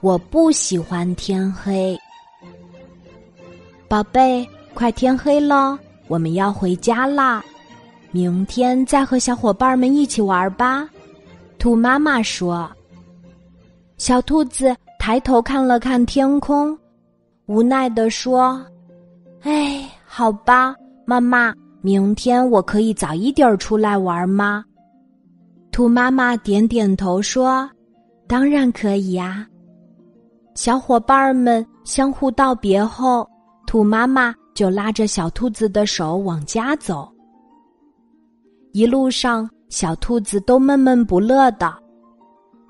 我不喜欢天黑。宝贝，快天黑了，我们要回家啦。明天再和小伙伴们一起玩吧。兔妈妈说。小兔子抬头看了看天空，无奈地说：“哎，好吧，妈妈，明天我可以早一点出来玩吗？”兔妈妈点点头说：“当然可以呀。”小伙伴们相互道别后，兔妈妈就拉着小兔子的手往家走。一路上，小兔子都闷闷不乐的。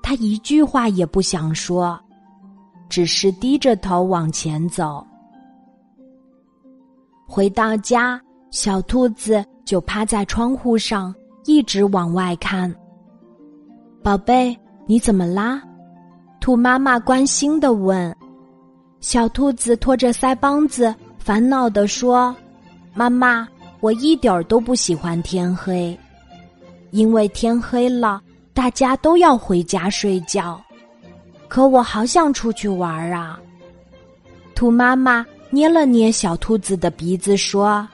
他一句话也不想说，只是低着头往前走。回到家，小兔子就趴在窗户上，一直往外看。宝贝，你怎么啦？兔妈妈关心的问。小兔子拖着腮帮子，烦恼的说：“妈妈，我一点儿都不喜欢天黑，因为天黑了。”大家都要回家睡觉，可我好想出去玩啊！兔妈妈捏了捏小兔子的鼻子说：“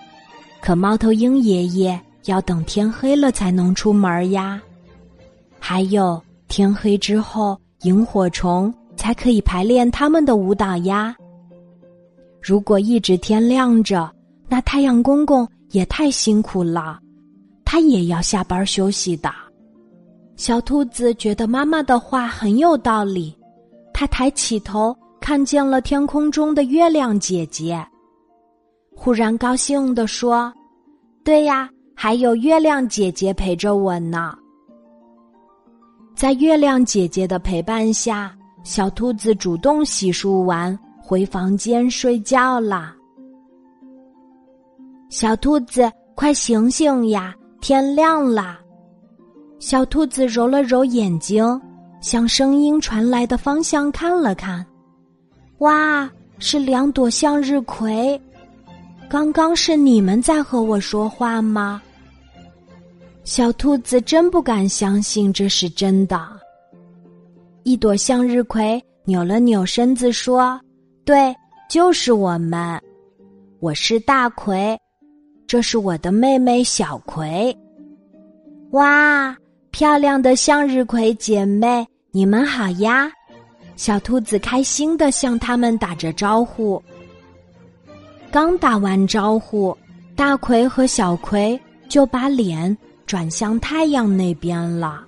可猫头鹰爷爷要等天黑了才能出门呀，还有天黑之后，萤火虫才可以排练他们的舞蹈呀。如果一直天亮着，那太阳公公也太辛苦了，他也要下班休息的。”小兔子觉得妈妈的话很有道理，它抬起头看见了天空中的月亮姐姐，忽然高兴地说：“对呀，还有月亮姐姐陪着我呢。”在月亮姐姐的陪伴下，小兔子主动洗漱完，回房间睡觉啦。小兔子，快醒醒呀，天亮啦！小兔子揉了揉眼睛，向声音传来的方向看了看，哇，是两朵向日葵！刚刚是你们在和我说话吗？小兔子真不敢相信这是真的。一朵向日葵扭了扭身子说：“对，就是我们。我是大葵，这是我的妹妹小葵。”哇！漂亮的向日葵姐妹，你们好呀！小兔子开心的向他们打着招呼。刚打完招呼，大葵和小葵就把脸转向太阳那边了。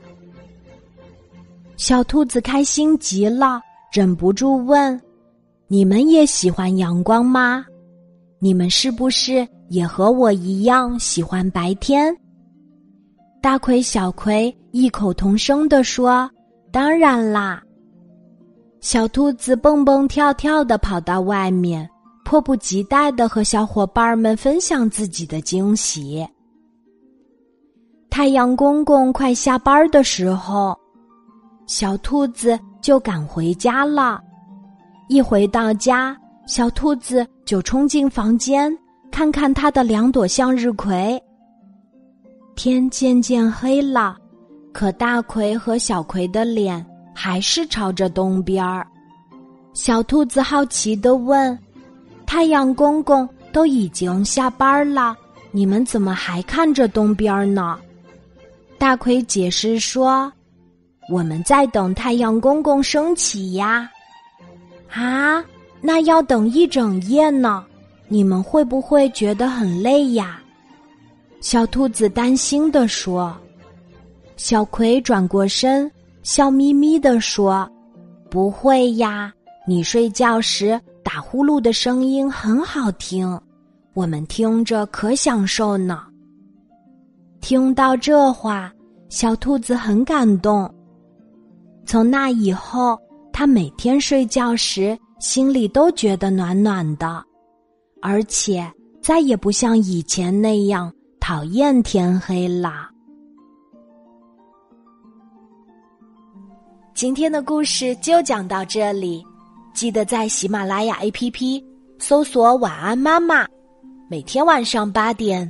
小兔子开心极了，忍不住问：“你们也喜欢阳光吗？你们是不是也和我一样喜欢白天？”大葵、小葵异口同声地说：“当然啦！”小兔子蹦蹦跳跳的跑到外面，迫不及待的和小伙伴们分享自己的惊喜。太阳公公快下班的时候，小兔子就赶回家了。一回到家，小兔子就冲进房间，看看它的两朵向日葵。天渐渐黑了，可大葵和小葵的脸还是朝着东边儿。小兔子好奇的问：“太阳公公都已经下班了，你们怎么还看着东边呢？”大奎解释说：“我们在等太阳公公升起呀。”啊，那要等一整夜呢，你们会不会觉得很累呀？小兔子担心的说：“小葵转过身，笑眯眯的说：‘不会呀，你睡觉时打呼噜的声音很好听，我们听着可享受呢。’”听到这话，小兔子很感动。从那以后，它每天睡觉时心里都觉得暖暖的，而且再也不像以前那样。讨厌天黑啦！今天的故事就讲到这里，记得在喜马拉雅 APP 搜索“晚安妈妈”，每天晚上八点，